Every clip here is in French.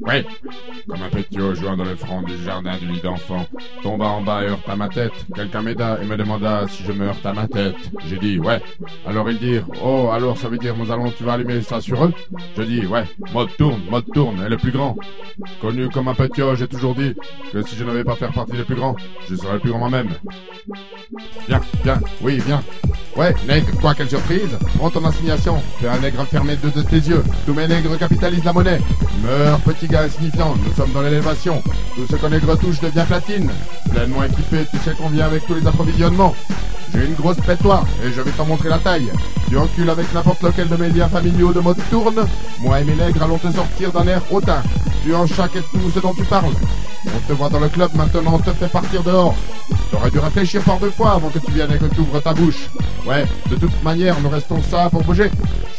Ouais, comme un petit au jouant dans le front du jardin du lit d'enfant, tomba en bas et heurta ma tête. Quelqu'un m'aida et me demanda si je me heurte à ma tête. J'ai dit ouais. Alors ils dirent oh alors ça veut dire nous allons tu vas allumer ça sur eux? Je dis ouais. Mode tourne, mode tourne est le plus grand. Connu comme un petit j'ai toujours dit que si je ne vais pas faire partie des plus grands, je serai le plus grand moi-même. Viens, viens, oui, viens. Ouais, nègre, quoi, quelle surprise Prends ton assignation. Fais un nègre fermé deux de tes yeux. Tous mes nègres capitalisent la monnaie. Meurs, petit gars insignifiant. Nous sommes dans l'élévation. Tout ce qu'un nègre touche devient platine. Pleinement équipé, tu sais qu'on vient avec tous les approvisionnements. J'ai une grosse pétoire et je vais t'en montrer la taille. Tu encules avec n'importe lequel de mes liens familiaux de mode tourne. Moi et mes nègres allons te sortir d'un air hautain. Tu en chaque et tout ce dont tu parles. On te voit dans le club, maintenant on te fait partir dehors. T'aurais dû réfléchir par deux fois avant que tu viennes et que tu ouvres ta bouche. Ouais, de toute manière, nous restons ça pour bouger.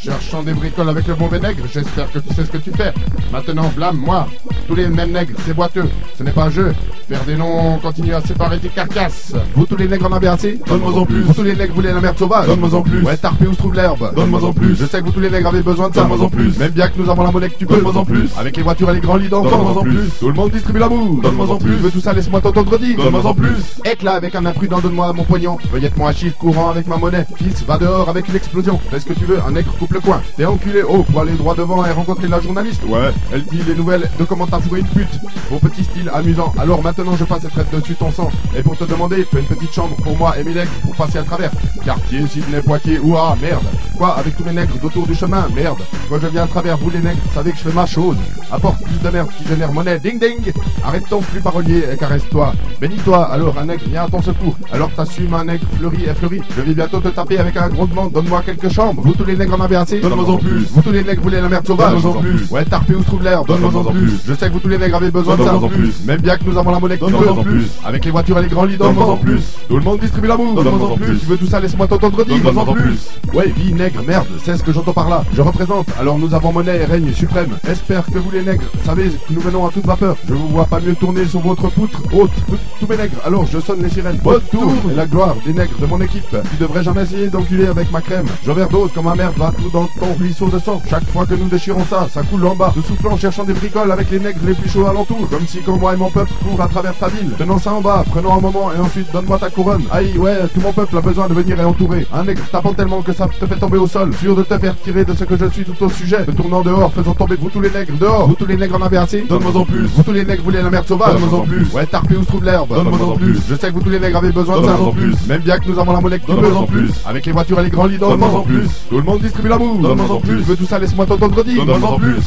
Cherchant des bricoles avec le mauvais nègre, j'espère que tu sais ce que tu fais. Maintenant, blâme moi. Tous les mêmes nègres, c'est boiteux. Ce n'est pas un jeu. Faire des noms, continue à séparer tes carcasses. Vous tous les nègres en avez assez Donne-moi en plus. Vous tous les nègres voulez la merde sauvage Donne-moi en plus. Ouais, tarpé où se trouve l'herbe Donne-moi en plus. Je sais que vous tous les nègres avez besoin de ça. Donne-moi en plus. Même bien que nous avons la monnaie que tu peux. Donne-moi en plus. Avec les voitures et les grands lits d'enfants. Donne-moi en plus. Tout le monde distribue l'amour. Donne-moi en plus. Veux tout ça, laisse-moi t'entendre dire. Donne-moi en plus. Éclat avec un imprudent, donne-moi mon pognon. Feuillette mon Achille courant avec ma monnaie. Fils, va dehors avec une explosion. Fais ce que tu veux, un nègre coupe le coin. T'es enculé, oh, pour aller droit devant et rencontrer la journaliste. Ouais. Elle dit les nouvelles de comment t'as fourré une pute. Mon petit style amusant. Alors maintenant je passe et traite dessus ton sang. Et pour te demander, fais une petite chambre pour moi et mes nègres pour passer à travers. Quartier, Sydney, Poitiers, ouah, merde. Quoi, avec tous les nègres d'autour du chemin, merde. Quand je viens à travers vous les nègres, savez que je fais ma chose. Apporte plus de merde qui génère monnaie, ding ding. Arrête ton flux parolier et caresse-toi. Bénis-toi, alors un nègre vient à ton secours. Alors t'assumes un nègre fleuri et fleuri. Je vais bientôt te taper avec un grondement, donne-moi quelques chambres. Vous tous les nègres en avez assez? Donne-moi en plus. Vous tous les nègres voulez la merde sauvage? Donne-moi en plus. Ouais, tarpé où se trouve l'herbe Donne-moi en plus. Je sais que vous tous les nègres avez besoin de ça Donne-moi en plus. Même bien que nous avons la monnaie Donne-moi en plus. Avec les voitures et les grands lits Donne-moi en plus. Tout le monde distribue l'amour Donne-moi en plus. Tu veux tout ça, laisse-moi t'entendre dire Donne-moi en plus. Ouais, vie nègre, merde, c'est ce que j'entends par là. Je représente, alors nous avons monnaie et règne suprême. Espère que vous les nègres, savez que nous venons à toute vapeur. Je vous vois pas mieux tourner sur votre poutre haute. Tous- mes nègres, alors je sonne les sirènes. Bonne tour et la gloire des nègres de mon équipe. Tu devrais jamais essayer d'enculer avec ma crème. J'overdose comme ma merde va tout dans ton ruisseau de sang. Chaque fois que nous déchirons ça, ça coule en bas. Nous soufflons cherchant des bricoles avec les nègres les plus chauds alentour. Comme si quand moi et mon peuple courent à travers ta ville. Tenons ça en bas, prenons un moment et ensuite donne-moi ta couronne. Aïe, ouais, tout mon peuple a besoin de venir et entourer. Un nègre tapant tellement que ça te fait tomber au sol. Sûr de te faire tirer de ce que je suis tout au sujet. Te tournant dehors, faisant tomber vous tous les nègres dehors. Vous tous les nègres en avez assez Donne-moi en plus. Vous tous les nègres voulez la merde sauvage Donne-moi en plus. Ouais, tarpé où se trouve l'herbe Donne-moi en plus. Je sais que vous tous les nègres avez besoin de ça Donne-moi en plus. Même bien que nous avons la monnaie que tu Donne-moi veux. en plus. Avec les voitures et les grands lits Donne-moi en plus. Tout le monde distribue l'amour Donne-moi en plus. Tu veux tout ça, laisse-moi t'entendre dire Donne-moi en plus.